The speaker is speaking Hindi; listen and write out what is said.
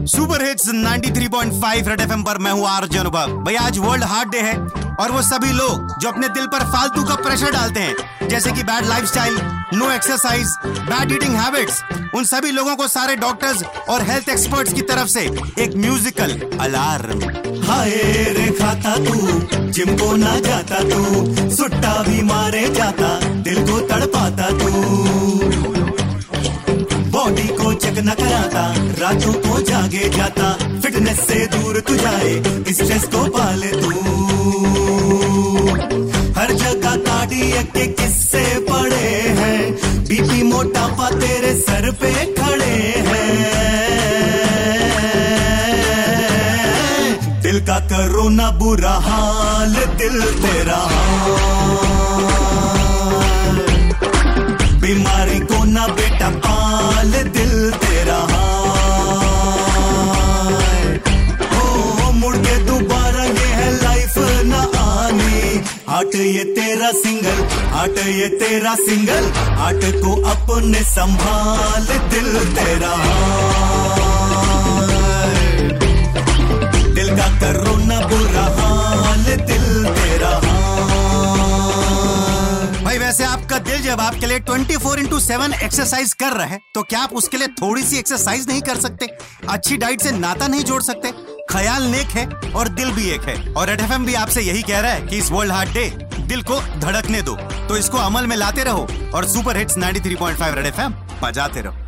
सुपर हिट्स 93.5 रेड एफएम पर मैं हूँ आरजे अनुभव भाई आज वर्ल्ड हार्ट डे है और वो सभी लोग जो अपने दिल पर फालतू का प्रेशर डालते हैं जैसे कि bad lifestyle, no exercise bad eating habits उन सभी लोगों को सारे डॉक्टर्स और हेल्थ एक्सपर्ट्स की तरफ़ से एक म्यूजिकल अलार्म हाय रे खाता तू जिम को ना जाता तू सुट्टा भी कराता रातों को जागे जाता फिटनेस से दूर तू जाए। स्ट्रेस को पाले तू। हर जगह कार्डियक के किस्से पड़े हैं। बीपी मोटापा तेरे सर पे खड़े हैं। दिल का करो ना बुरा हाल, दिल तेरा हाल। बीमारी को ना बेटा आनी हाट ये तेरा सिंगल हाट ये तेरा सिंगल हाट को अपने संभाल दिल तेरा। दिल का करो ना बुरा हाल, दिल तेरा। भाई, वैसे आपका दिल जब आपके लिए 24 फोर इंटू सेवन एक्सरसाइज कर रहा है तो क्या आप उसके लिए थोड़ी सी एक्सरसाइज नहीं कर सकते? अच्छी डाइट से नाता नहीं जोड़ सकते? ख्याल नेक है और दिल भी एक है। और एफएम भी आपसे यही कह रहा है कि इस वर्ल्ड हार्ट डे दिल को धड़कने दो। तो इसको अमल में लाते रहो और सुपर हिट्स 93.5 रेड एफएम बजाते रहो।